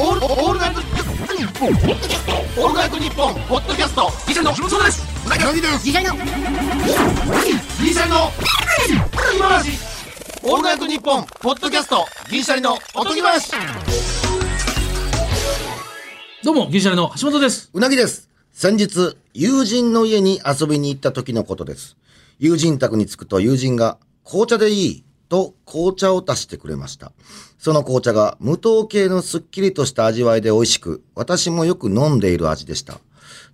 オールオールナイトニッポン。オールナイトニッポンポッドキャスト。ギシャリのそうです。うなぎの次回の。ギシャリの。今話オールナイトニッポンポッドキャスト。ギシャリの。おとぎ話。どうも、ギリシャリの橋本です。うなぎです。先日、友人の家に遊びに行った時のことです。友人宅に着くと友人が、紅茶でいいと紅茶を出してくれました。その紅茶が無糖系のすっきりとした味わいで美味しく、私もよく飲んでいる味でした。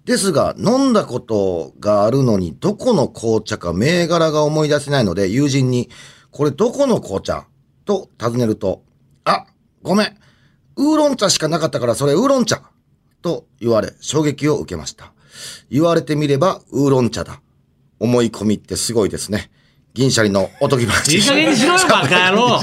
ですが、飲んだことがあるのに、どこの紅茶か銘柄が思い出せないので、友人に、これどこの紅茶？と尋ねると、あ、ごめん。ウーロン茶しかなかったからそれウーロン茶と言われ、衝撃を受けました。言われてみれば、ウーロン茶だ。思い込みってすごいですね。銀シャリのおとぎ話。いい加減にしろよ、バカ野郎。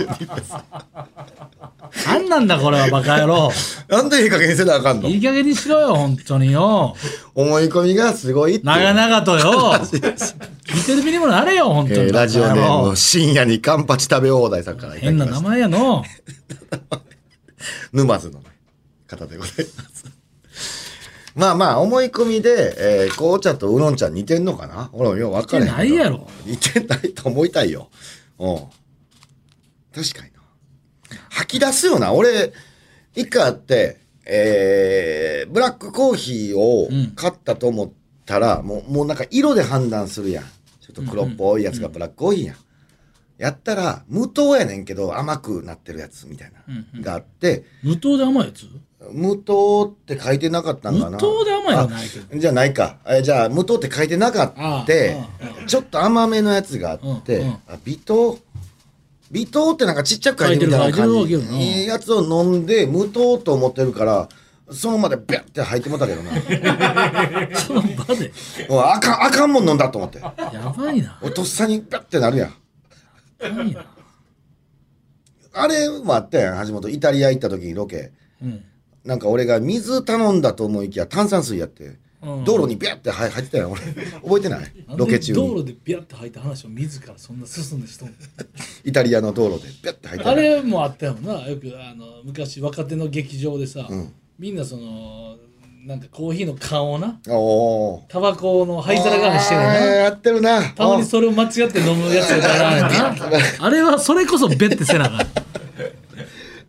なんなんだ、これは、バカ野郎。なんでいい加減にせなあかんの？いい加減にしろよ、本当によ。思い込みがすごいって。長々とよ。見てる身にもなれよ、本当に。えーラジオネーム、深夜にカンパチ食べ放題さんから変な名。前やの。沼津の方でございます。まあまあ、思い込みで、えー紅茶とウーロン茶似てんのかな？俺もよう分かれへんないやろ似てないと思いたいよ。うん。確かにな。吐き出すよな。俺、一回あって、えー、ブラックコーヒーを買ったと思ったら、もう、もうなんか色で判断するやん。ちょっと黒っぽいやつがブラックコーヒーやん。やったら、無糖やねんけど甘くなってるやつみたいな、があって、無糖で甘いやつ？無糖って書いてなかったんかな？無糖で甘いはないけど。あじゃあないか。えじゃあ、無糖って書いてなかった。ちょっと甘めのやつがあって、うんうん。あ微糖？微糖ってなんかちっちゃく書いてるみたいな感じ書いいやつを飲んで無糖と思ってるからそのまでビャッて入ってもたけどな。その場で。あかんあかんもん飲んだと思って。やばいな。おとっさにビャッてなるやん。やばいな。あれもあったやん橋本。イタリア行った時にロケ。うん。なんか俺が水頼んだと思いきや炭酸水やって、うん。道路にビャッて入入ってたやん俺覚えてない？ロケ中道路でビャって入った話を自らそんな進んだ人もイタリアの道路でビャッて入ってた。あれもあったよな。よくあの昔若手の劇場でさ、ん。みんなそのなんかコーヒーの缶をなタバコの灰皿代わしてるあーなやってるな。たまにそれを間違って飲むやつがいたらな。あれはそれこそベッてせなあかん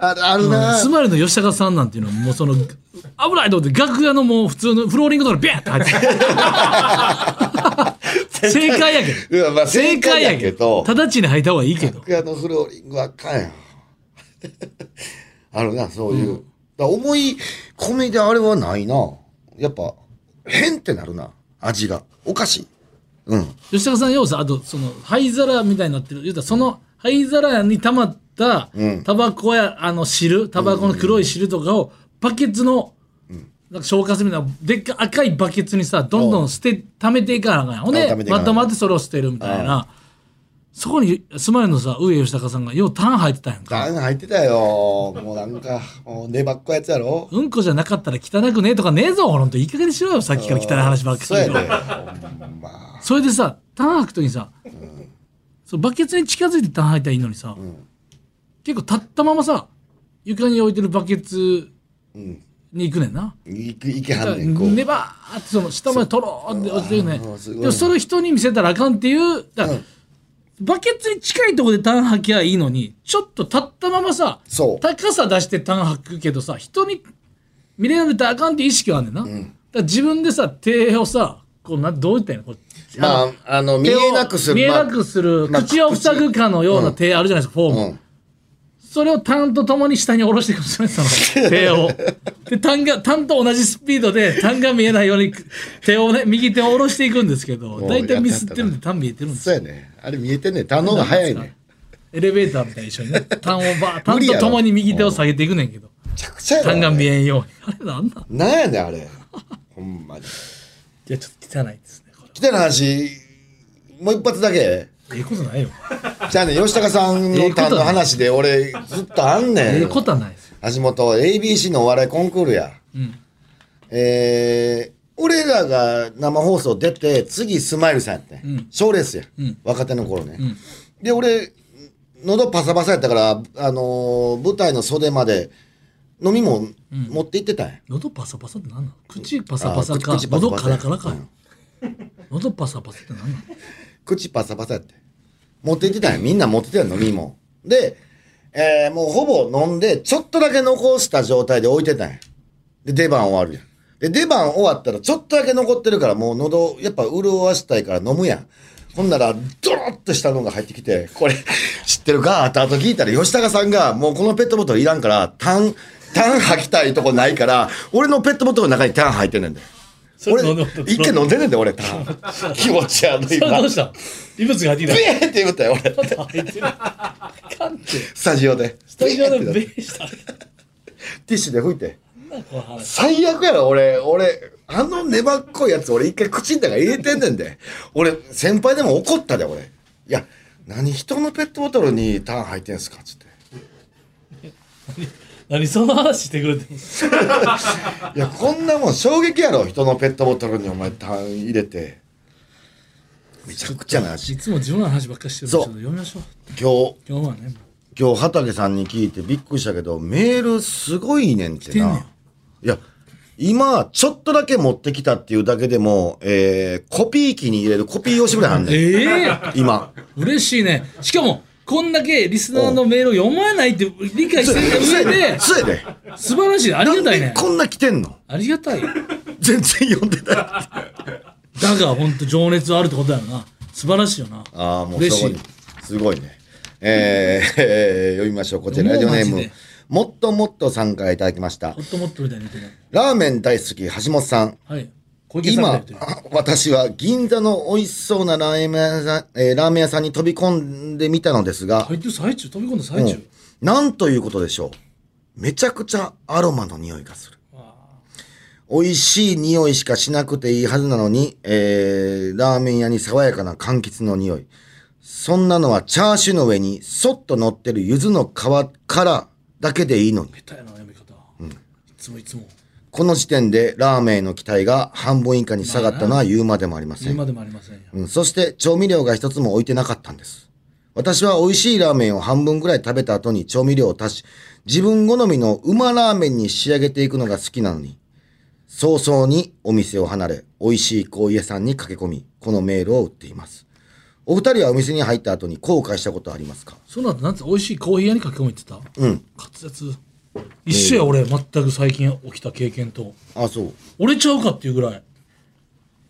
ああるな、スマイルの吉高さんなんていうのはもうその危ないと思って楽屋のもう普通のフローリングとかにビャッて入って 正解やけど。まあ正解やけど。直ちに履いた方がいいけど。楽屋のフローリングはあかん。や んあるなそういう、だから思い込みであれはないな。やっぱ変ってなるな。味が。おかしい。うん。吉高さん要さあとその灰皿みたいになってる。言うたらその灰皿に溜まったうん。タバコやあの汁タバコの黒い汁とかをバケツのなんか消化するみたいなでっかい赤いバケツにさどんどん捨て溜めていかなあかんほんでまとまってそれを捨てるみたいな。そこにスマイルのさ上吉高さんがようタン入ってたやんか。ガン入ってたよ。もうなんかもう粘っこやつやろ。うんこじゃなかったら汚くねえとかねえぞほんといい加減にしろよ。さっきから汚い話ばっかり。そうやで、ほんま。それでさタン吐くときにさ、そうバケツに近づいてタン吐いたらいいのにさ、結構立ったままさ床に置いてるバケツに行くねんな。いくいけはんねんこう。ねばーってその下までとろーって落ちてるねでもそれを人に見せたらあかんっていうだから、バケツに近いところでタン吐きゃいいのにちょっと立ったままさ高さ出してタン吐くけどさ人に見れられたらあかんって意識はあんねんな、だから自分でさ手をさこうなどう言ったんやろこう。まああの見えなくする。見えなくする、まあ口を塞ぐかのような手あるじゃないですか、フォーム、うんそれをタンと共に下に下ろしていくんですよねその。手を。でタンがタンと同じスピードでタンが見えないように手をね右手を下ろしていくんですけどう大体ミスってるんでタン見えてるんですよ。そうやね。あれ見えてんねん。他の方が早いね。エレベーターみたいに一緒にねタンをバー タンと共に右手を下げていくねんけど。ちゃくちゃやろタンが見えんように。あれなんななんやねんあれ。ほんまに。やちょっと汚いですねこれ。来た話。もう一発だけええことないよ。じゃあね吉高さんの単の話で俺ずっとあんねん。ええことはないです。橋本 ABC のお笑いコンクールや、ん。えー俺らが生放送出て次スマイルさんやってん。賞、レースや、ん。若手の頃ね、で俺喉パサパサやったから、あのー舞台の袖まで飲み物持って行ってたんや。喉パサパサって何なの口パサパサか喉カラカラか。よ喉パサパサって何なの口パサパサやって。持って行ってたんや。みんな持ってたよ、飲み物。で、えーもうほぼ飲んで、ちょっとだけ残した状態で置いてたんや。で、出番終わるやん。で、出番終わったら、ちょっとだけ残ってるから、もう喉、やっぱ潤わしたいから飲むやん。ほんなら、ドロッとしたのが入ってきて、これ、知ってるか？後々聞いたら、吉高さんが、もうこのペットボトルいらんから、タン、タン吐きたいとこないから、俺のペットボトルの中にタン入ってんねんで。俺、一回飲んでんねんで、俺。気持ち悪いどう。した？異物が入ってきたビーって言ったよ、俺。スタジオで。スタジオでベーしたティッシュで拭いて。最悪やろ、俺、俺、あの粘っこいやつ、俺一回口の中入れてんねんで。俺、先輩でも怒ったで、俺。いや、何人のペットボトルにターン入ってんすかつって。何その話してくれてる いや、こんなもん衝撃やろ、人のペットボトルにお前ターン入れて。めちゃくちゃな話。いつも自分の話ばっかりしてる読みましょう今日、今日はね今日畑さんに聞いてびっくりしたけど、メールすごいねんってな。いや、今、ちょっとだけ持ってきたっていうだけでも、えー、コピー機に入れるコピー用紙ぐらいあんねん。ええ今。嬉しいねしかもこんだけリスナーのメールを読まないって理解してる上でそうやで。素晴らしいありがたいねこんな来てんの？ありがたいだ全然読んでない。あが本当情熱あるってことだよな素晴らしいよなあー、もう嬉しい。すごいね。えーえー 読みましょう。こちら、ラジオネームもっともっとさんからいただきましたホ。ットモットみたいに言ってねラーメン大好き、橋本さん。はい今私は銀座の美味しそうなラーメン屋さん、えーラーメン屋さんに飛び込んでみたのですが、入ってる最中飛び込んだ最中、うんなんということでしょう。めちゃくちゃアロマの匂いがする。美味しい匂いしかしなくていいはずなのに、えー、ラーメン屋に爽やかな柑橘の匂い。そんなのはチャーシューの上にそっと乗ってる柚子の皮からだけでいいのに。下手やな読み方、いつもいつもこの時点でラーメンへの期待が半分以下に下がったのは言うまでもありません。今でもありませんようん、そして調味料が一つも置いてなかったんです。私は美味しいラーメンを半分ぐらい食べた後に調味料を足し、自分好みの馬ラーメンに仕上げていくのが好きなのに、早々にお店を離れ、美味しいコーヒー屋さんに駆け込み、このメールを売っています。お二人はお店に入った後に後悔したことはありますか？その後なんつ美味しいコーヒー屋に駆け込みって言ってた？うん。滑舌一緒や俺全く最近起きた経験とあ、そう。俺ちゃうかっていうぐらい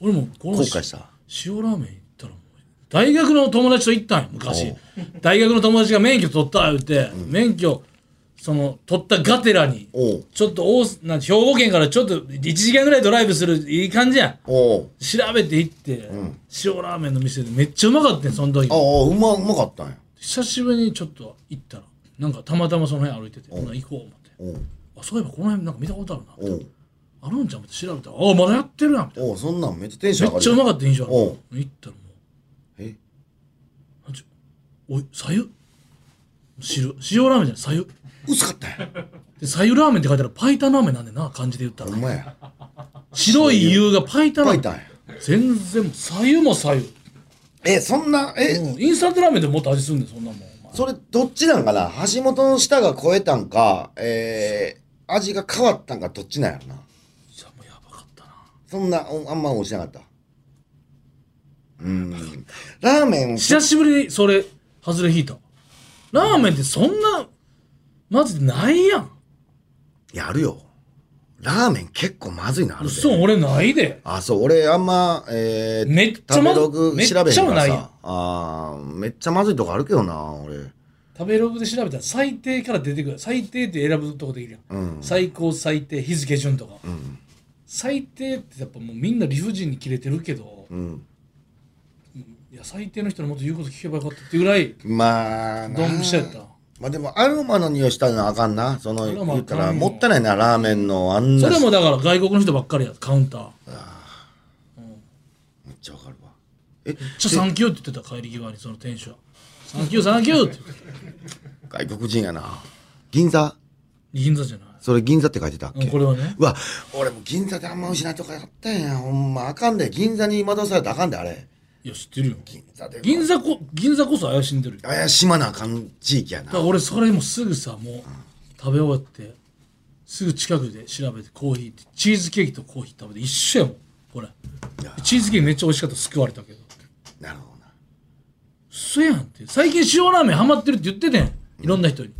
俺もこの後悔した？塩ラーメン行ったらもう大学の友達と行ったんよ昔大学の友達が免許取った言って、免許その取ったがてらに。ちょっと大なん兵庫県からちょっと1時間ぐらいドライブするいい感じやん。調べて行って、塩ラーメンの店でめっちゃうまかったんその時ああ、うま、うまかったんや。久しぶりにちょっと行ったらなんかたまたまその辺歩いてて、ほな行こう思って。あそういえばこの辺なんか見たことあるな。おう。あるんちゃうって調べたらあまだやってるやんみたいおう、そんなんめっちゃテンション上がる。なめっちゃうまかった印象あ行ったらもうえ？なんちゅおいさゆ？汁塩ラーメンじゃない？さゆ。薄かったん。や。でさゆラーメンって書いてあるパイタンラーメンなんでな漢字で言ったら。ほんまや。白い湯がパイタンラーメン。書いたんや。全然さゆもさゆ。え、そんな、え、うんインスタントラーメンでもっと味すんねんそんなもんそれどっちなんかな？橋本の舌が超えたんか、えー、味が変わったんかどっちなんやろな？いやもうやばかったなそんな、おあんま美味しなかった。うん。ラーメン、久しぶりにそれ外れ引いたラーメンってそんなマジでないやんやるよ。ラーメン結構まずいのあるで。そう俺ないであ、そう、俺あんま、えー、めっちゃまず食べ調べへんからさ。あーめっちゃまずいとこあるけどな、俺。食べログで調べたら最低から出てくる最低って選ぶとこできるやん、うん。最高最低日付順とか、ん最低ってやっぱもうみんな理不尽に切れてるけど、うん。いや最低の人のもっと言うこと聞けばよかったっていうぐらいまあな、ドンピシャやったまあでも、アロマの匂いしたのはあかんな。その、アロマあかんよ言ったら、もったいないな、ラーメンのあんな。それもだから外国の人ばっかりやカウンターめっちゃわかるわ。え、ちょサンキューって言ってた帰り際にその店主はサンキューサンキューって外国人やな。銀座？銀座じゃないそれ銀座って書いてたっけ？うんこれはねうわ、俺も銀座であんま美味しいなとかやったんや。ほんま、あかんで。銀座に惑わされたらあかんで、あれ。いや知ってるよ。銀座で。銀座こ銀座こそ怪しんでるよ。怪しまなあかん地域やな。だから。俺それもすぐさもう食べ終わってすぐ近くで調べてコーヒーってチーズケーキとコーヒー食べて一緒やもんこれ。チーズケーキめっちゃ美味しかった救われたけど。なるほどな。嘘やんって。最近塩ラーメンハマってるって言っててん。いろんな人に、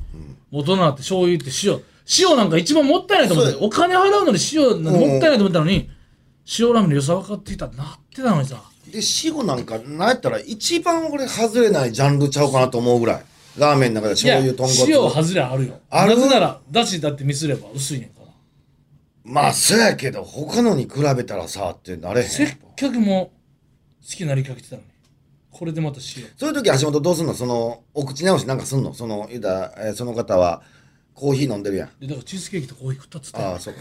大人って醤油って塩。塩なんか一番もったいないと思ってそうお金払うのに塩なん。かもったいないと思ったのに塩ラーメンの良さ分かってきたってなってたのにさで、塩なんか、なんやったら一番俺外れないジャンルちゃうかなと思うぐらい。ラーメンの中で醤油、豚骨。塩は外れあるよある？なぜならだしだってミスれば薄いねんからまあ、そうやけど、他のに比べたらさ、ってなれへん。せっかくもう好きになりかけてたのにこれでまた塩そういう時橋本どうすんの？その、お口直しなんかすんの？その、言うたら、えーその方は、コーヒー飲んでるやん。でだからチーズケーキとコーヒー2つってああ、そうか。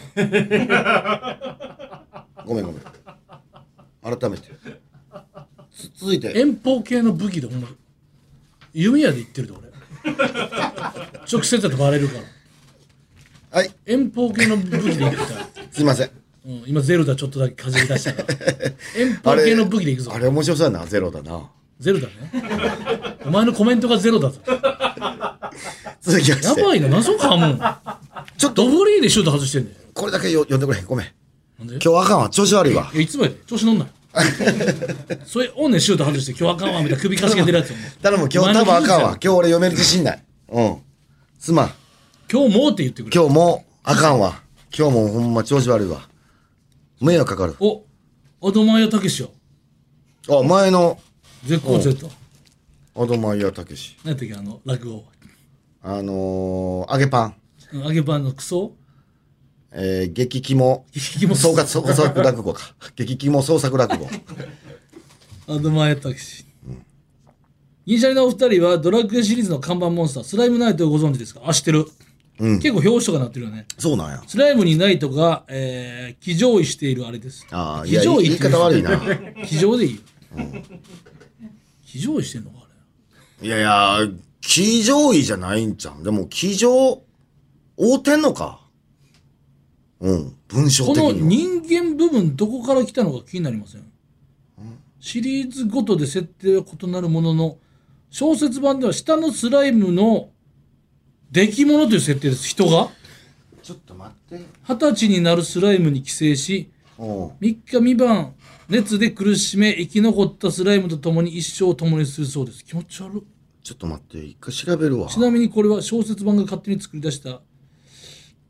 ごめんごめん。改めて。つ続いて、遠方系の武器でほんま弓矢で言ってるで俺。直接だとバレるから。はい、遠方系の武器で言って。た、すいません。うん、今ゼルダちょっとだけかじり出したから。遠方系の武器でいくぞ。あれ面白そうやな、ゼロだな。ゼルダね。お前のコメントがゼロだぞ。続きまして。やばいな謎かもんちょっと。ド、フリーでシュート外してんねこれだけよ読んでくれ。ごめん。今日あかんわ。調子悪いわ。い。つもやで。調子乗んなよ それおんねんシュート外して今日あかんわみたいな首かしげてるやつ 頼む、今日多分あかんわ。今日俺読める自信ない。うん。すまん。今日もうって言ってくれ今日もあかんわ。今日もほんま調子悪いわ。迷惑かかる。おアドマイヤたけしよあ、前の、絶好調とアドマイヤたけし。何やったっけあの落語あのー、揚げパン。うん揚げパンのクソえー、激肝。激肝総括、総作落語か。激肝創作落語。アドマイヤたけし銀シャリのお二人はドラッグシリーズの看板モンスタースライムナイトをご存知ですか？あ知ってる、結構表紙とかなってるよねそうなんや。スライムにナイトが、えー、騎乗位しているあれですああ、騎乗位言い方悪いな。騎乗 でいいよ、騎乗位してんのかあれいやいや、騎乗位じゃないんじゃん。でも、騎乗、合うてんのか？うん、文章この。人間部分どこから来たのか気になりません？シリーズごとで設定は異なるものの小説版では下のスライムの出来物という設定です人が？ちょっと待って。二十歳になるスライムに寄生しうん。3日3晩熱で苦しめ生き残ったスライムと共に一生を共にするそうです気持ち悪いちょっと待って、一回調べるわ。ちなみにこれは小説版が勝手に作り出した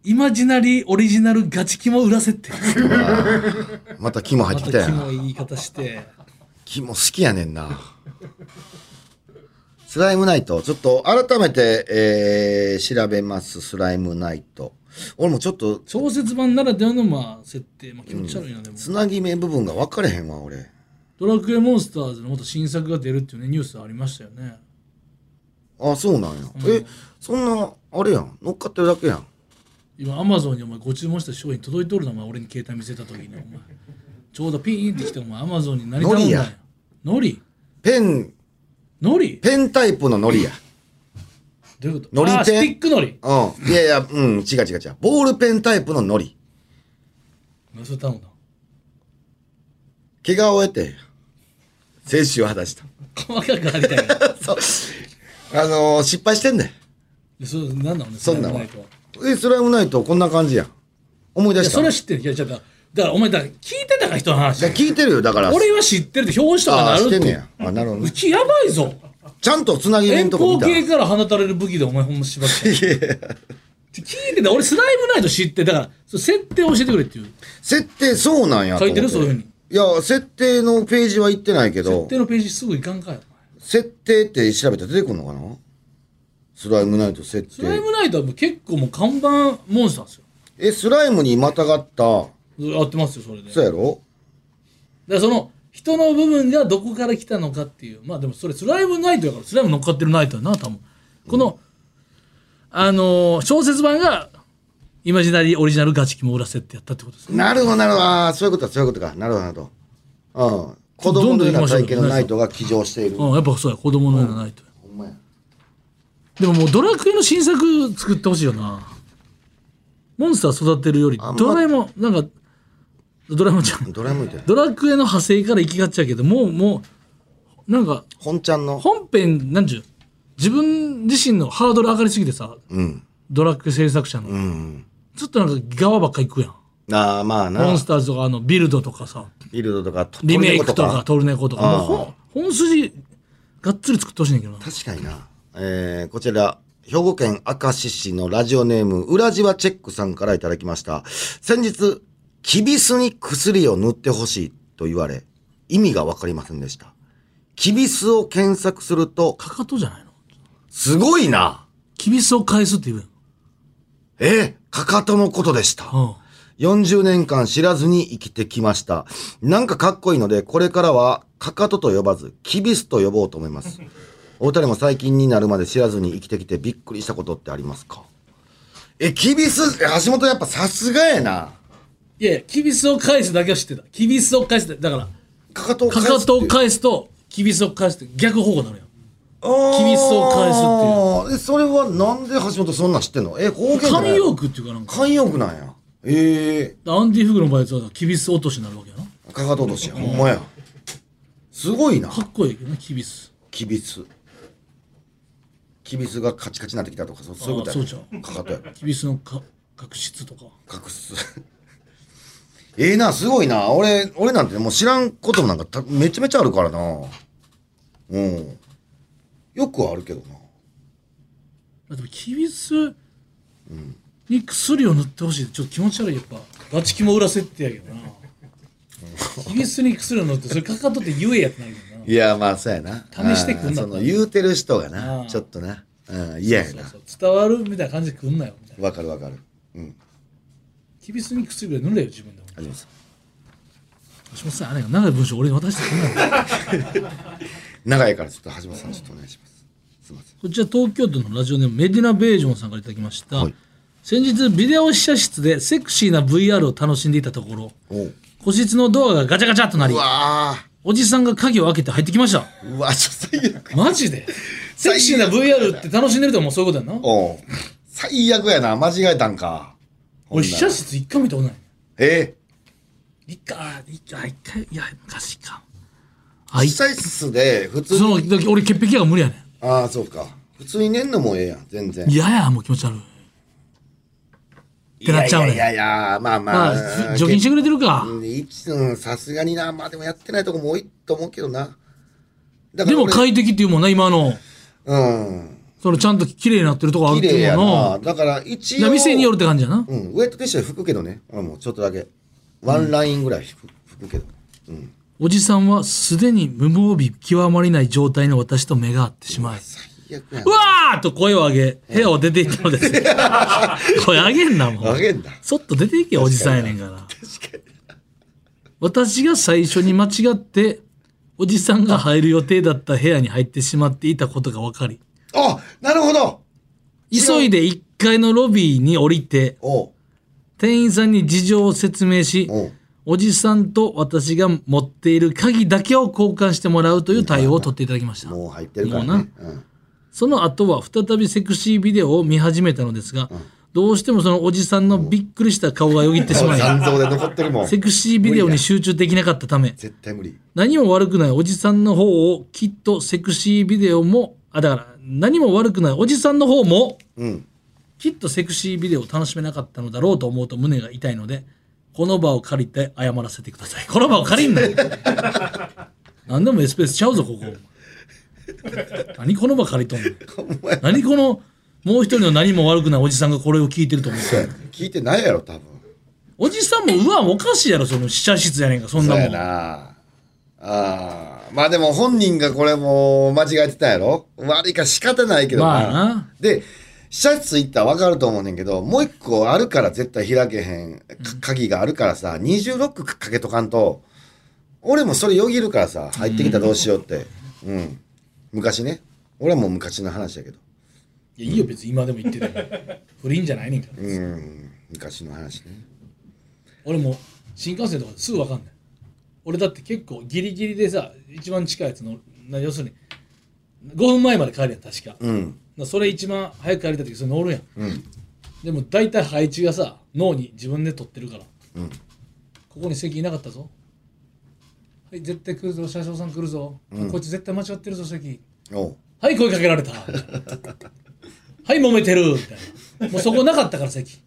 イマジナリーオリジナルガチ肝裏設定また肝入ってきたやん。またキモい言い方して肝好きやねんな。スライムナイト。ちょっと改めて、えー、調べます。スライムナイト。俺もちょっと、小説版ならではのまあ設定、まあ、気持ち悪いな、でもつなぎ目部分が分かれへんわ、俺。ドラクエモンスターズのまた新作が出るっていうねニュースありましたよねあ、そうなんや。え、そんな、あれやん。乗っかってるだけやん。今アマゾンにお前ご注文した商品届いとるなお前。俺に携帯見せた時にお前。ちょうどピーンってきてお前アマゾンに何頼んだんや。ノリ？ペン、ノリ？ペンタイプのノリや。どういうこと？ノリペン。スティックノリ。うん。いやいや、うん、違う違う違う。ボールペンタイプのノリ。何それ頼んだ。怪我を得て、接種を果たした。細かくなりたいな そう。あのー、失敗してんねでそれ何なのねそんなんはえ、スライムナイトこんな感じやん。思い出した。いやそれは知ってるいやちょっとだからお前だ聞いてたか人の話いや聞いてるよ、だから。俺は知ってるって表紙とかなるってしてんねや。あ、なるほどね。うちやばいぞちゃんとつなぎ目遠んとこ見た。方系から放たれる武器でお前ほんま縛って聞いてた俺スライムナイト知ってだからそ設定教えてくれっていう設定そうなんや。書いてる？そういうふうにいや、設定のページは行ってないけど設、定のページすぐいかんかよ設定って調べたら出てくるのかな？スライムナイト設スライ定。ムナイトはもう結構もう看板モンスターですよえ、スライムにまたがった、合ってますよそれでだかそうやろ？らその人の部分がどこから来たのかっていうまあでもそれスライムナイトやからスライム乗っかってるナイトやな多分この、あのー小説版がイマジナリーオリジナルガチキモ裏設定やったってことですねなるほど、なるほど。そういうことか、そういうことか。なるほど、なるほど。うん。子供のような体験のナイトが起乗している。うんやっぱそうや子供のようなナイトやほんまや。でももうドラクエの新作作ってほしいよな。モンスター育てるよりあんまドラえもん、なんか、ドラえもんちゃん。ドラえもんみたいな。ドラクエの派生から行きがちやけど、もう、もう、なんか、本ちゃんの。本編、なんちゅう、自分自身のハードル上がりすぎてさ、うん。ドラクエ制作者の、うん。ずっとなんか側ばっか行くやんああまあなモンスターズとかあのビルドとかさビルドとかトリメイクとかトルネコとかもう本筋がっつり作ってほしいねんけどな確かにな。えー、こちら、兵庫県明石市のラジオネーム、裏じわチェックさんからいただきました。先日、キビスに薬を塗ってほしいと言われ、意味がわかりませんでした。キビスを検索すると、かかとじゃないの？すごいなキビスを返すって言うえかかとのことでした。やんうん40年間知らずに生きてきました。なんかかっこいいので、これからは、かかとと呼ばず、キビスと呼ぼうと思います。お二人も最近になるまで知らずに生きてきてびっくりしたことってありますか？え、キビス、え橋本やっぱさすがやな。いやキビスを返すだけは知ってたキビスを返すだからかかとをか返すっていうかとを返すとキビスを返すって逆方向になるやんあーキビスを返すってえ、それはなんで橋本そんなん知ってんの？え、方言じゃない句っていうかなんか慣用句なんや。ええアンディ・フグの場合はキビス落としになるわけやなかかと落としや。ほんまや。すごいな。かっこいいけどねキビスキビス。キビスがカチカチになってきたとか、そうそういうことや、あそうちゃうかかとや。キビスのか角質とか隠す。ええな、すごいな。俺、俺なんてもう知らんこともなんかためちゃめちゃあるからな。うん。よくはあるけどな。でもキビスに薬を塗ってほしいちょっと気持ち悪いやっぱバチキモ裏設定やけどなキビスに薬を塗ってそれかかとって言えやってなるけどないや、まあ、そうやな。試してくんなその、言うてる人があな、ーちょっとな。うん、嫌やな。伝わるみたいな感じでくんなよみたいなわかるわかる。うん。キビスに薬ぐらい塗れよ自分でもあります。橋本さんあれが長い文章俺に渡してくんなよ 長いからちょっと橋本さんちょっとお願いします。すいません。こちら東京都のラジオネームメディナ・ベージョンさんからいただきました、はい先日ビデオ試写室でセクシーな VR を楽しんでいたところ個室のドアがガチャガチャとなりおじさんが鍵を開けて入ってきましたーうわ、ちょっと最悪。マジで？セクシーな VR って楽しんでるともうそういうことやんなおう最悪やな。間違えたんか。俺試写室一回見たことない？え？一回あ一回一回いや昔かー、あい試写室で普通そに。のだ俺潔癖が無理やねああ、そうか。普通に寝んのもええやん、全然ん。嫌やもう気持ち悪いってなっちゃうねんいやいやいや、まあままあ。あ除菌してくれてるかさすがにな。まあでもやってないとこも多いと思うけどな。でも快適っていうもんな今のうん。そのちゃんと綺麗になってるとこあるっていうもんなな。だから一応。店によるって感じやなうん。ウェットティッシュで拭くけどね。俺もちょっとだけ。ワンラインぐらい拭く拭くけど。うん。おじさんはすでに無防備極まりない状態の私と目が合ってしまいうわーと声を上げ部屋を出て行ったのです。声上げんなもうげんだ。そっと出ていけよおじさんやねんから。私が最初に間違っておじさんが入る予定だった部屋に入ってしまっていたことが分かり。あなるほど。急いで1階のロビーに降りて店員さんに事情を説明しおじさんと私が持っている鍵だけを交換してもらうという対応を取っていただきました。もう入ってるからもうね。うん。その後は再びセクシービデオを見始めたのですが、どうしてもそのおじさんのびっくりした顔がよぎってしまい残像で残ってるもん。セクシービデオに集中できなかったため絶対無理。何も悪くないおじさんの方をきっとセクシービデオもあだから何も悪くないおじさんの方もうん。きっとセクシービデオを楽しめなかったのだろうと思うと胸が痛いのでこの場を借りて謝らせてくださいこの場を借りんなよ 何でもエスペースちゃうぞここ 何この場借りとんの何このもう一人の何も悪くないおじさんがこれを聞いてると思う聞いてないやろ、多分。おじさんもうわおかしいやろその試写室やねんかそんなもんな。ああ。まあでも本人がこれも間違えてたやろ悪いから仕方ないけどな。まあなで、試写室行ったら分かると思うねんけど、もう一個あるから絶対開けへん、か鍵があるからさ、26かけとかんと、俺もそれよぎるからさ、入ってきたらどうしようって。うん。昔ね。俺はもう昔の話やけど。いやいいよ別に今でも言ってても 不倫じゃないねんから、うん。昔の話ね。俺も新幹線とかですぐ分かんない俺だって結構ギリギリでさ一番近いやつのな要するに5分前まで帰るやん確か,、うん。それ一番早く帰りたい時それ乗るやんうん。でも大体配置がさ脳に自分で取ってるからうん。ここに席いなかったぞはい絶対来るぞ車掌さん来るぞ、こいつ絶対間違ってるぞ席。おう。はい声かけられた。はい揉めてる。みたいなもうそこなかったから席。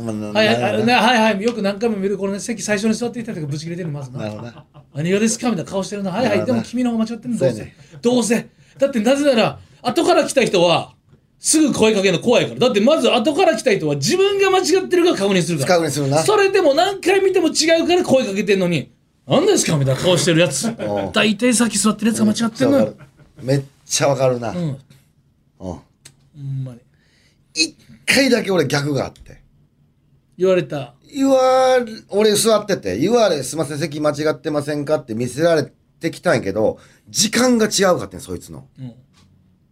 まあなはいはいはいなるほどなはいはい。よく何回も見るこのね席最初に座っていたとかぶち切れてるのまずななるほどな何がですか？みたいな顔してるなはいはい。でなるほども君の方が間違ってるの。どうせそうやねどうせ。だってなぜなら後から来た人はすぐ声かけるの怖いから。だってまず後から来た人は自分が間違ってるか確認するから。確認するな。それでも何回見ても違うから声かけてんのに何ですかみたいな顔してるやつ。ん。大体先座ってるやつが間違ってんのよ。めっちゃわかるな、うん。うん。ほんまに。一回だけ俺逆があって。言われた。言われ俺座ってて。言われすいません席間違ってませんかって見せられてきたんやけど時間が違うかってんそいつの。うん。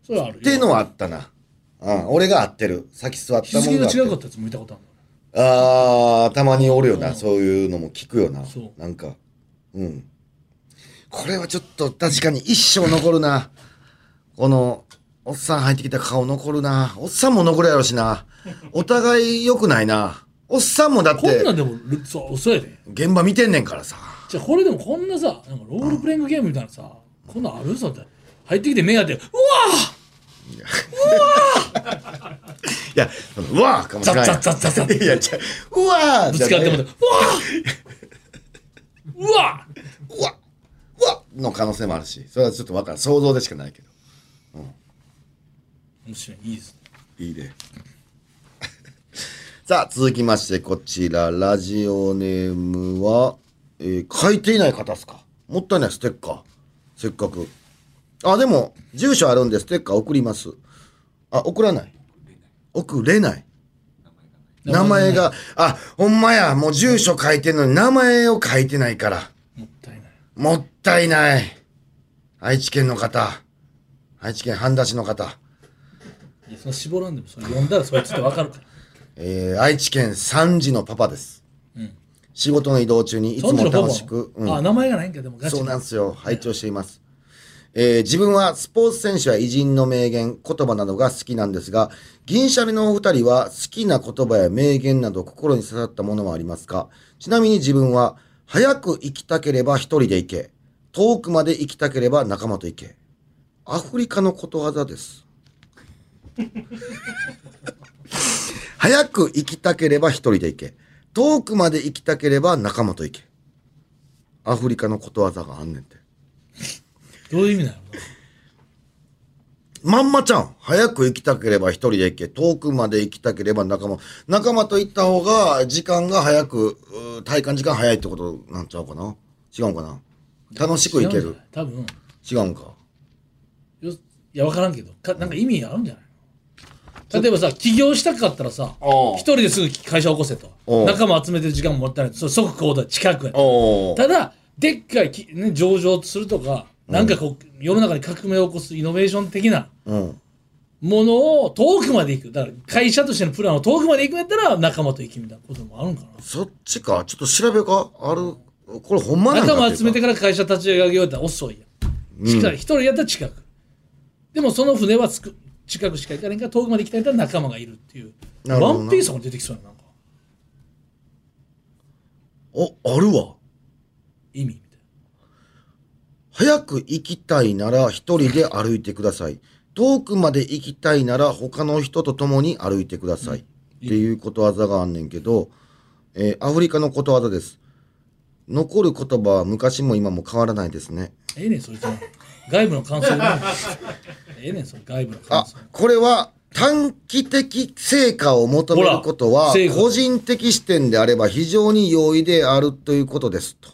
それはあるよ。っていうのはあったな。うん。俺が合ってる。先座ったもんが合って。る違うかったやつも見たことあるあーたまにおるよな、うんそういうのも聞くよな。そう。なんかうん。これはちょっと確かに一生残るな。このおっさん入ってきた顔残るな。おっさんも残るやろしな。お互い良くないな。おっさんもだってこんなんでもルそうそうやで。現場見てんねんからさ。じゃあこれでもこんなさなんかロールプレイングゲームみたいなさこんなんある？さって。入ってきて目当てうわいやうわーかもしれない。ザッザッザッザッザッ。いやちゃうわぶつかってもうわうわうわうわの可能性もあるしそれはちょっとわからん想像でしかないけど面白いいいですねいいね。さあ、続きまして、こちら、ラジオネームは、えー書いていない方ですか？もったいない、ステッカー。せっかく。あ、でも、住所あるんで、ステッカー送ります。あ、送らない送れない。名前が、あ、ほんまや、もう住所書いてんのに名前を書いてないから。もったいないもったいない。愛知県の方。愛知県半田市の方。いやその絞らんでもそれ読んだらそいつってわかるからえー愛知県3時のパパです。仕事の移動中にいつも楽しく、うんあ名前がないんかでもガチそうなんですよ。拝聴しています。えー自分はスポーツ選手や偉人の名言、言葉などが好きなんですが、銀シャリのお二人は好きな言葉や名言など心に刺さったものはありますか？ちなみに自分は、早く行きたければ一人で行け。遠くまで行きたければ仲間と行け。アフリカのことわざです。早く行きたければ一人で行け。遠くまで行きたければ仲間と行け。アフリカのことわざがあんねんて。どういう意味なの？まんまちゃん。早く行きたければ一人で行け。遠くまで行きたければ仲間。仲間と行った方が時間が早く、体感時間早いってことなんちゃうかな？違うんかな？楽しく行ける？多分違うんか？よいや分からんけどかなんか意味あるんじゃないの？例えばさ起業したかったらさ一人ですぐ会社起こせと仲間集めてる時間ももったいないそれ即行動近くや。ただでっかいき、ね、上場するとか、なんかこう世の中に革命を起こすイノベーション的なうん。ものを遠くまで行く。だから会社としてのプランを遠くまで行くんやったら仲間と行きみたいなこともあるんかそっちか。ちょっと調べようか。ある。これほんまななん仲か。間集めてから会社立ち上げようやったら遅いやん。近い。一人やったら近く。でもその船はつく近くしか行かないから遠くまで行きたいんだったら仲間がいるっていう。なるほどな。ワンピースとかに出てきそうやななんか。お、あるわ。意味早く行きたいなら一人で歩いてください。遠くまで行きたいなら他の人と共に歩いてください。っていうことわざがあんねんけど、えーアフリカのことわざです。残る言葉は昔も今も変わらないですね。なええねんそれとも外部の感想ねええねんそれ外部のあ感想、これは短期的成果を求めることは個人的視点であれば非常に容易であるということですと。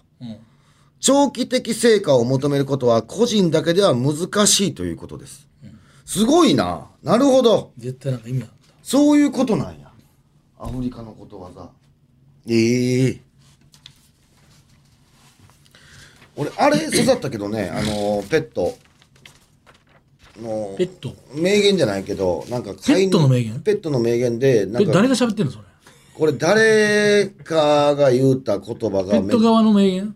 うん長期的成果を求めることは個人だけでは難しいということです。すごいな。なるほど。絶対なんか意味あるそういうことなんや。アフリカのことわざ。ええ俺、あれ刺さったけどね、あの、ペット。のペット？名言じゃないけど、なんかペットの名言？ペットの名言で、なんか、え誰が喋ってんのそれ？これ誰かが言うた言葉がめペット側の名言？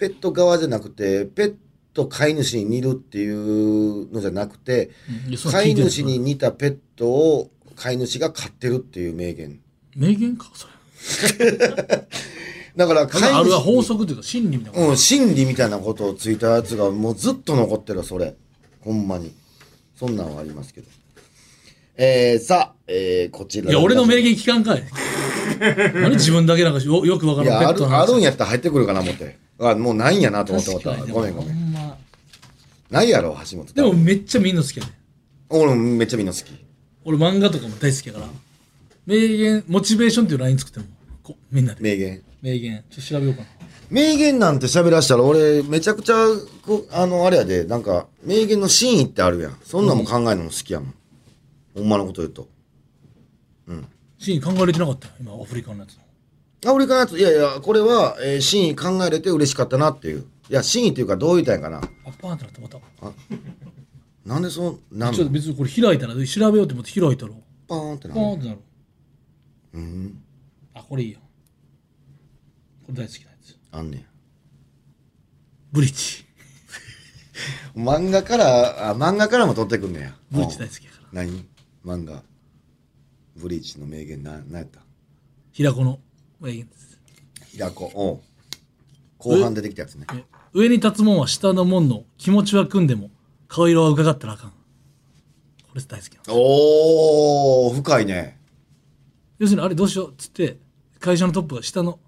ペット側じゃなくて、ペット飼い主に似るっていうのじゃなくて、うん飼い主に似たペットを飼い主が飼ってるっていう名言。名言かそれ だから飼いあるは法主則というか真理みたいなうん、心理みたいなことをついたやつがもうずっと残ってるそれ。ほんまに。そんなんはありますけど。えー、さあ、えー、こちら。いや俺の名言聞かんかい 何自分だけなんかよよくわからんペットる、あるんやったら入ってくるかな思って。あ、もうないんやなと思って思った。確かにごめんごめん。ないやろ、橋本。でも、めっちゃ見んの好きやで俺もめっちゃみんな好き。俺漫画とかも大好きやから。名言モチベーションっていう LINE 作ってもこみんなで。名言。名言。ちょっと調べようかな。名言なんて喋らしたら俺めちゃくちゃこあのあれやで。なんか名言の真意ってあるやん。そんなんも考えるのも好きやもん、ほんまのこと言うと。シーン考えれてなかったよ今アフリカのやつあ俺かのやついやいやこれは、えー真意考えれて嬉しかったなっていう。いや真意っていうかどう言いたいんかな。あパーンってなってまた。なんでそうなん？のちょっと別にこれ開いたら調べようと思って開いたらパーンってなる。パーンってなる。うん。あこれいいよ。これ大好きなやつ。あんねブリッジ。ん漫画からあ漫画からも取ってくんねや。ブリッジ大好きやから。何？漫画。ブリーチの名言な何やった？平子の名言です平子。おう後半出てきたやつね。え上に立つもんは下のもんの気持ちは組んでも顔色は伺ったらあかん。これ大好きなのおお深いね。要するにあれどうしようっつって会社のトップが下の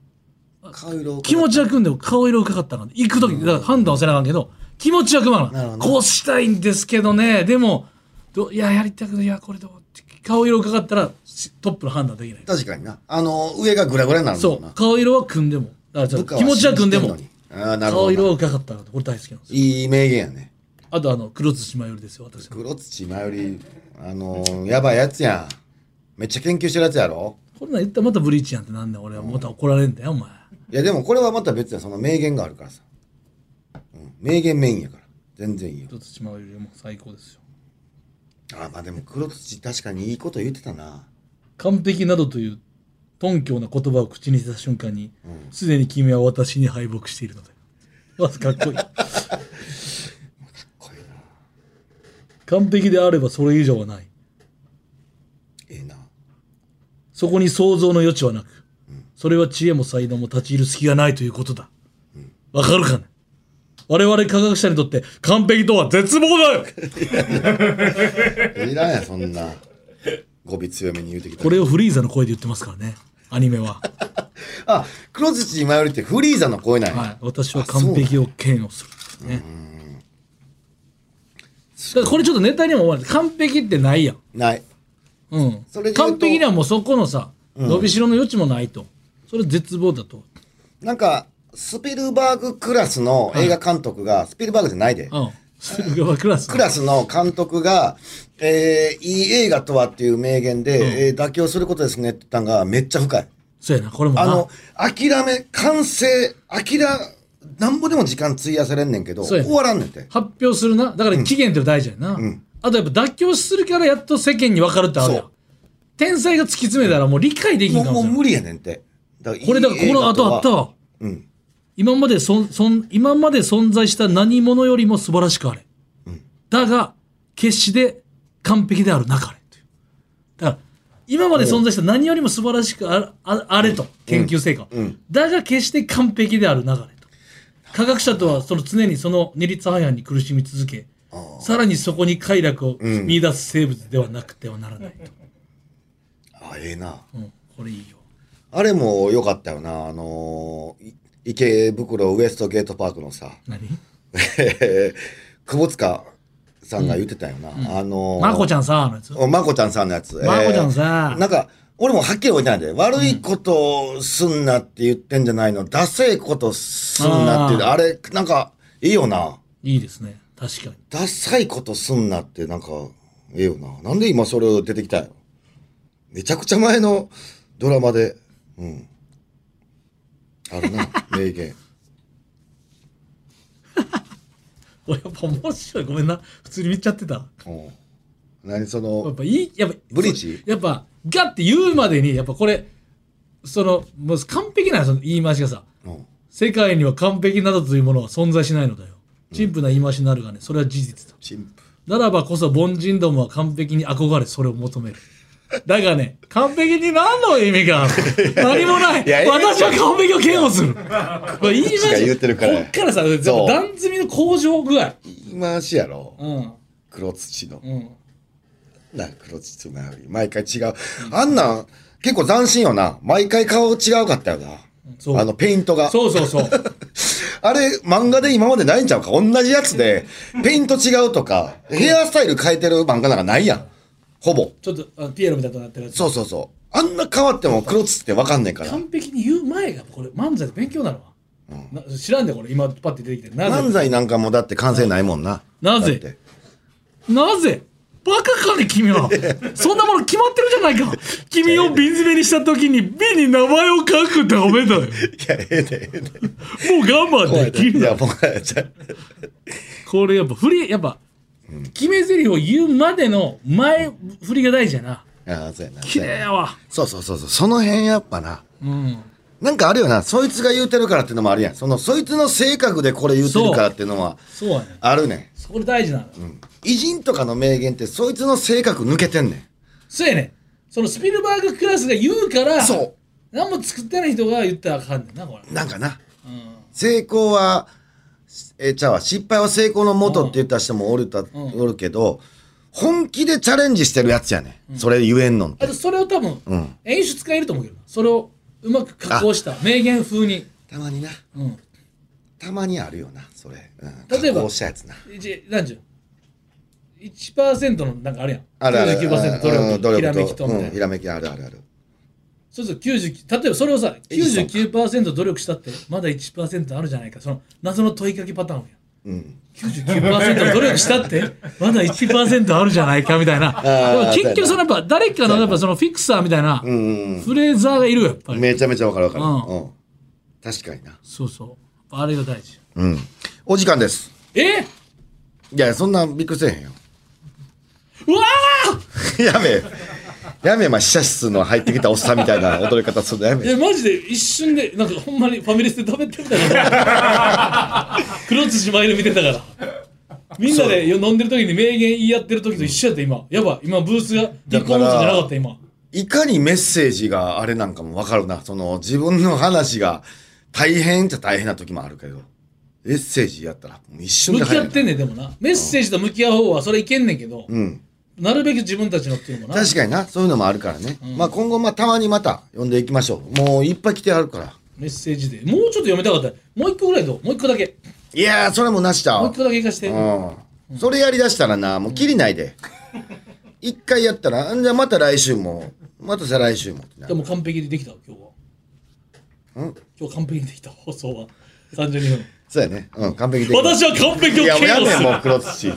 顔色を気持ちは組んでも顔色を伺ったらあかん。行く時だから判断をせなあかんけど気持ちは組まななるほどこうしたいんですけどね。でもどいややりたくない。いやこれどう顔色を伺ったらしトップの判断できない。確かにな。あの上がグラグラになるもんな。そう。顔色は組んでも。だから気持ちは組んでも。あーなるほ顔色を伺ったらこれ大好きなんですよいい名言やね。あとあの黒土まよりですよ私の。黒土前より。あのー、やばいやつやん。めっちゃ研究してるやつやろ？これなん言ったらまたブリーチやんってなんねん。俺はまた怒られんだよお前。いやでもこれはまた別やその名言があるからさ、うん、名言メインやから。全然いいよ。黒土まよりも最高ですよあまあでも黒土確かにいいこと言ってたな。完璧などという頓強な言葉を口にした瞬間にすで、に君は私に敗北しているのだまずかっこいい。これな。完璧であればそれ以上はない。ええな。そこに想像の余地はなく、それは知恵も才能も立ち入る隙がないということだ。わ、かるかね？我々科学者にとって完璧とは絶望だよ。いらんやそんな。語尾強めに言うてきたこれをフリーザの声で言ってますからね。アニメは、あ黒土前よりってフリーザの声なんや、はい、私は完璧を嫌悪する。ね。だからこれちょっとネタにも完璧ってないやん。ない。うん。それ完璧にはもうそこのさ伸びしろの余地もないと。それ絶望だと。なんかスピルバーグクラスの映画監督が、スピルバーグじゃないで、うん。それがクラスクラスの監督が、えー、いい映画とはっていう名言で、えー妥協することですねって言ったのがめっちゃ深い。そうやな。これもな。あの、諦め、完成、諦、なんぼでも時間費やされんねんけど、そうや終わらんねんて。発表するな。だから期限って大事やな、ん。あとやっぱ妥協するからやっと世間に分かるってあるや。ん天才が突き詰めたらもう理解できんかももう無理やねんて。これだからこの後あったわ。わうん。今までそんそん今まで存在した何者よりも素晴らしくあれ、だが決して完璧であるなかれ。というだから今まで存在した何よりも素晴らしくあああれと研究成果、うん。だが決して完璧であるなかれと。科学者とはその常にその二律背反に苦しみ続けさらにそこに快楽を見出す生物ではなくてはならないと、あ、ええな。うん。これいいよあれも良かったよな。あのーい池袋ウエストゲートパークのさ、何？久保塚さんが言ってたよな。あのーまこちゃんさあのやつ？おまこちゃんさんのやつ。まこちゃんさえーなんか、俺もはっきり覚えてないんで、悪いことすんなって言ってんじゃないの、ダセいことすんなってあれ、なんか、いいよな。いいですね確かにダサいことすんなって、なんか、ええよな。なんで今それを出てきたんやろ。めちゃくちゃ前のドラマで、うん。あるな、名言。俺やっぱ面白いごめんな普通に見ちゃってたうん。何そやっの、ぱいいやっぱブリーチ？やっぱガッて言うまでにやっぱこれそのもう完璧なその言い回しがさうん。世界には完璧などというものは存在しないのだよ陳腐な言い回しになるがねそれは事実だチンプ。ならばこそ凡人どもは完璧に憧れそれを求めるだがね完璧に何の意味がある？何もない。いや私は完璧を嫌悪する。これ言い回がし言ってるから。こっからさ段積みの向上具合。言い回しやろ。うん。黒土の。うん。な黒土のより毎回違う、あんなん結構斬新よな。毎回顔違うかったよな。そう。あの、ペイントが。そうそうそう。あれ、漫画で今までないんちゃうか？同じやつで、ペイント違うとか、ヘアスタイル変えてる漫画なんかないやん。ほぼ。ちょっとあのピエロみたいになってるやつ。そうそうそう。あんな変わっても黒土ってわかんねえから。完璧に言う前がこれ漫才で勉強なのわ、な知らんでこれ今パッて出てきてなぜ？漫才なんかもだって完成ないもんな。なぜ？だって。なぜ？バカかね君は。そんなもの決まってるじゃないか。君を瓶詰めにした時に瓶に名前を書くダメだよ。もいや、ええで、ええで。う我慢できるいや、もう、じゃこれやっぱ振りやっぱ決め台詞を言うまでの前振りが大事やなああ、そうやな。綺麗やわそうそうそうそう。その辺やっぱな。うんなんかあるよな。そいつが言うてるからっていうのもあるやん。その、そいつの性格でこれ言うてるからっていうのは、そうやねあるねそれ大事なの、ん。偉人とかの名言って、そいつの性格抜けてんねそうやねそのスピルバーグクラスが言うからん。そ何も作ってない人が言ったらあかんねんなこれう。なんかな。うん成功は、えー、ちゃうわ、失敗は成功のもとって言った人もおるた、ん。おるけど、本気でチャレンジしてるやつやね、ん。それ言えんのんって。それを多分、うん。演出家いると思うけどな。それをうまく加工した名言風に、たまにな。うん、たまにあるよな、それ。うん、例えば加工したやつな。一何十1%のなんかあるやん。あるある。99%努うん力ひらめきとみたいな、うんひらめきあるあるある。そうそう99例えばそれをさエジソンか99%努力したってまだ1%あるじゃないかその謎の問いかけパターンやうん。99%努力したってまだ1%あるじゃないかみたいな 結局そのやっぱ誰かのやっぱそのフィクサーみたいなフレーザーがいるよやっぱうん。りめちゃめちゃわかるわかる。うんうん。確かにな。そうそうあれが大事うん。お時間です。え？いや、そんなびっくりせえへんよ。うわー やめ。やめ、まあ、試写室の入ってきたおっさんみたいな 踊り方するのやめ。え。マジで一瞬でなんかほんまにファミレスで食べてるみたいな 黒土マイル見てたから。みんなで飲んでる時に名言言い合ってる時と一緒やった今。やばい。今ブースがリコーモードじゃなかった今。いかにメッセージがあれなんかもわかるな。その、自分の話が大変っちゃ大変な時もあるけど、メッセージやったら、もう一瞬で。向き合ってんねんでもな。メッセージと向き合う方はそれいけんねんけど、うん。なるべく自分たちのっていうのもな。確かにな、そういうのもあるからね。まあ今後、まあたまにまた呼んでいきましょう。もういっぱい来てあるから。メッセージで。もうちょっと読みたかった。もう一個ぐらいどう？もう一個だけ。いやー、それもなしちゃう。もう一。個だけいかして。うん。それやりだしたらな、もう切りないで。一回やったら、んじゃあまた来週も、また再来週もでも完璧にできた今日は。うん。今日完璧にできた放送は。32分そうやね。うん、完璧で。私は完璧をいや、もうやめん、もう黒土。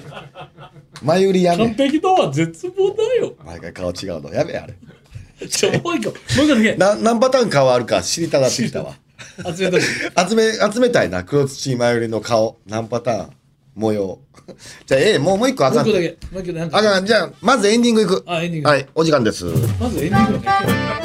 前売りやめ完ん。璧とは絶望だよ毎回顔違うの。やめあれ。ちょもう一個もう一個だけな何パターン顔あるか知りたがってきたわ。集めとく 集め、集めたいな。黒土前売りの顔。何パターン模様。じゃあ、ええ、もうもう一個あかんもう一個。だけもう一個なんかあかん。じゃあ、まずエンディングいく。あエンディングはい、お時間です。まずエンディングだけ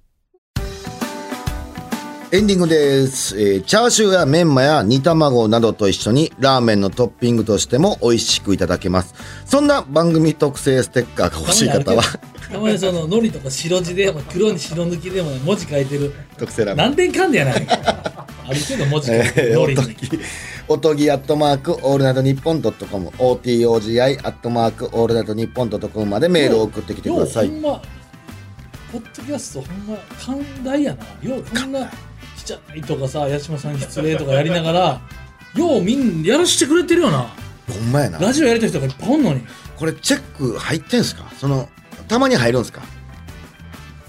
エンディングです、えーチャーシューやメンマや煮卵などと一緒にラーメンのトッピングとしても美味しくいただけます。そんな番組特製ステッカーが欲しい方は、たまにその海苔とか白地でまあ黒に白抜きでも文字書いてる。特製ラーメン。何点かんでやないか。ある程度文字書いてえー、おる海苔に。とぎ、おとぎアットマークオールナイトニッポンドットコム、OTOGI アットマークオールナイトニッポンドットコムまでメールを送ってきてください。よう。ほんま。ポッドキャストほんま寛大やな。ようこんなちっちゃいとかさ八島さん失礼とかやりながら ようみんなやらしてくれてるよな。ほんまやな。ラジオやりたい人がいっぱいおんのに。これチェック入ってんすか？そのたまに入るんすか？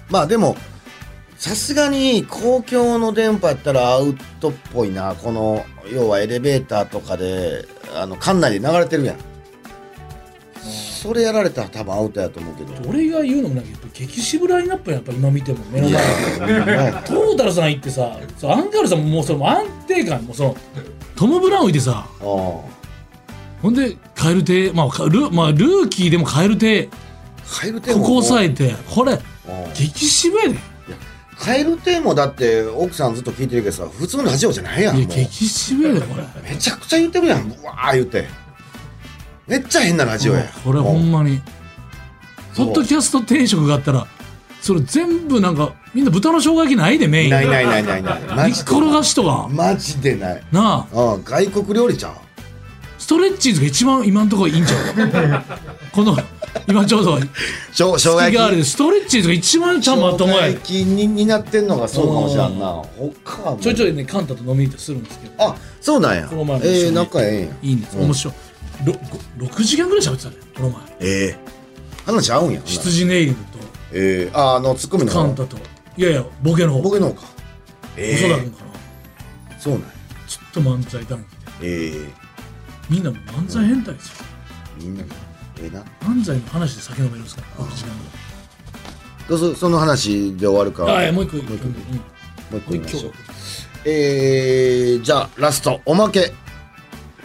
まあでもさすがに公共の電波やったらアウトっぽいな。この要はエレベーターとかであの館内で流れてるやんそれやられたら多分アウトやと思うけど。俺が言うのもなんかやっぱ激渋ラインナップやっぱ今見ても目のい前トータルさん行ってさアンガールさんももうその安定感もうそのトム・ブラウンいてさあほんでカエル亭まあかル,、まあ、ルーキーでもカエル亭ここ押さえてこれうん。激渋やで。蛙亭もだって奥さんずっと聞いてるけどさ普通のラジオじゃないやんいや激渋やでこれ。めちゃくちゃ言ってるやんうわー言ってめっちゃ変なラジオや。これほんまに。ポッドキャスト定食があったらそれ全部なんかみんな豚の生姜焼きないでメイン。ないないないないない。マジで煮っ転がしとか。マジでない。なあ。うん外国料理ちゃう？ストレッチーズが一番今んところいいんちゃう？この今ちょうど。しょう生姜スキガール焼でストレッチーズが一番ちきゃんまともや生姜焼きにになってんのがそうかもしらんな。他はちょいちょいねカンタと飲みに行ったりするんですけど。あそうなんや。この前もええ一緒に仲ええんや。いいんです。うん面白い6時間ぐらい喋ってたねこの前。ええ。話合うんや。羊ネイリングええ。ああのツッコミのカンタと。いやいやボケの方。ボケの方か。ええ。細田君かな。そうなんや。ちょっと漫才談義でええ。みんな漫才変態ですよ。みんなええな。漫才の話で酒飲めるんですから6時間どうぞその話で終わるか。ぐらいもう一個ももう一個うん。もう一個言いましょう。えー、じゃあラスト。おまけ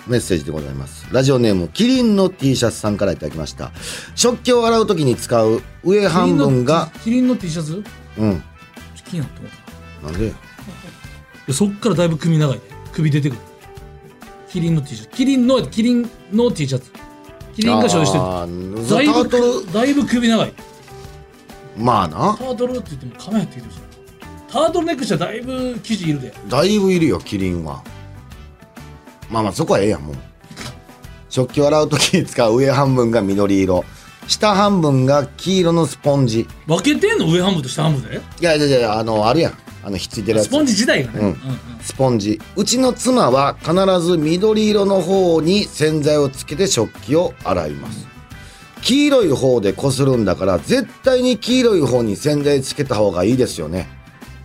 メッセージでございます。ラジオネームキリンの T シャツさんからいただきました。食器を洗う時に使う上半分がキリンの T シャツ？うん。気になって思なんで？でそっからだいぶ首長いで首出てくる。キリンの T シャツ。キリンのキリンの T シャツ。キリンが所有してる。だいぶだいぶ首長い。まあな。タートルって言ってもカメラって言ってるじゃん。タートルネックしたらだいぶ生地いるで。だいぶいるよキリンはまあまあそこはええやんもう。食器を洗う時に使う上半分が緑色下半分が黄色のスポンジ。分けてんの上半分と下半分で？いやいやいやあのあるやん。あのひっついてるやつ。スポンジ自体がね、うん。スポンジ。うちの妻は必ず緑色の方に洗剤をつけて食器を洗います。黄色い方でこするんだから絶対に黄色い方に洗剤つけた方がいいですよね。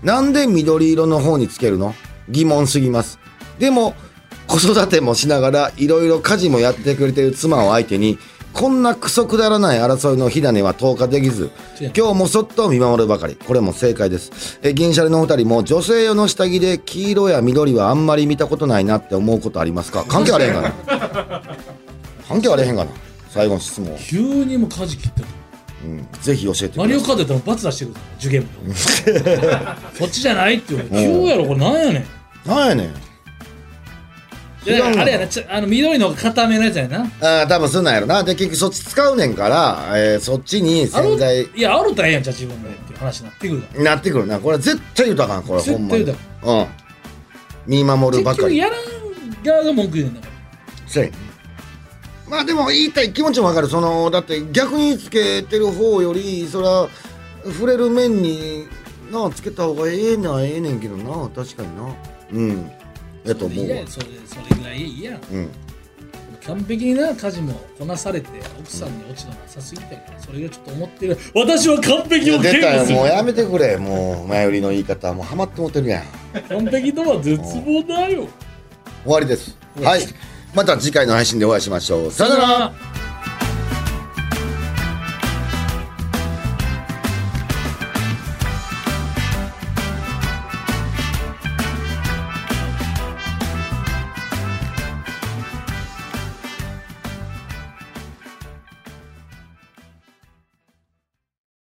なんで緑色の方につけるの？疑問すぎます。でも子育てもしながらいろいろ家事もやってくれてる妻を相手にこんなクソくだらない争いの火種は投下できず今日もそっと見守るばかり。これも正解です。え銀シャリのお二人も女性用の下着で黄色や緑はあんまり見たことないなって思うことありますか？関係あれへんかな。関係あれへんかな。最後の質問、急にもう舵切ってるうん、ぜひ教えてくマリオカートやったら罰出してくる。受験部そ っちじゃないって言う急やろこれなんやねん。いなんやねんあれやなちょあの緑の固めのやつやな。ああ多分すんなんやろな。で結局そっち使うねんから、えーそっちに洗剤いやあろたらええやんじゃあ自分でっていう話になってくるからなってくるな。これ絶対言うたかんこれほんまに。絶うん。見守るばかり。結局やらん側が文句言うねんだから。そうやね。まあでも言いたい気持ちもわかる。そのだって逆につけてる方よりそら触れる面になつけた方がええのはええねんけどな。確かにな。うんやと思うわ。それそれぐらいいいやんうん完璧にな家事もこなされて奥さんに落ち度なさすぎたからそれがちょっと思ってる。私は完璧を出堅たよ。もうやめてくれ。もう前売りの言い方もうハマってもてるやん。完璧とは絶望だよ。終わりです。はい。また次回の配信でお会いしましょう。さよならら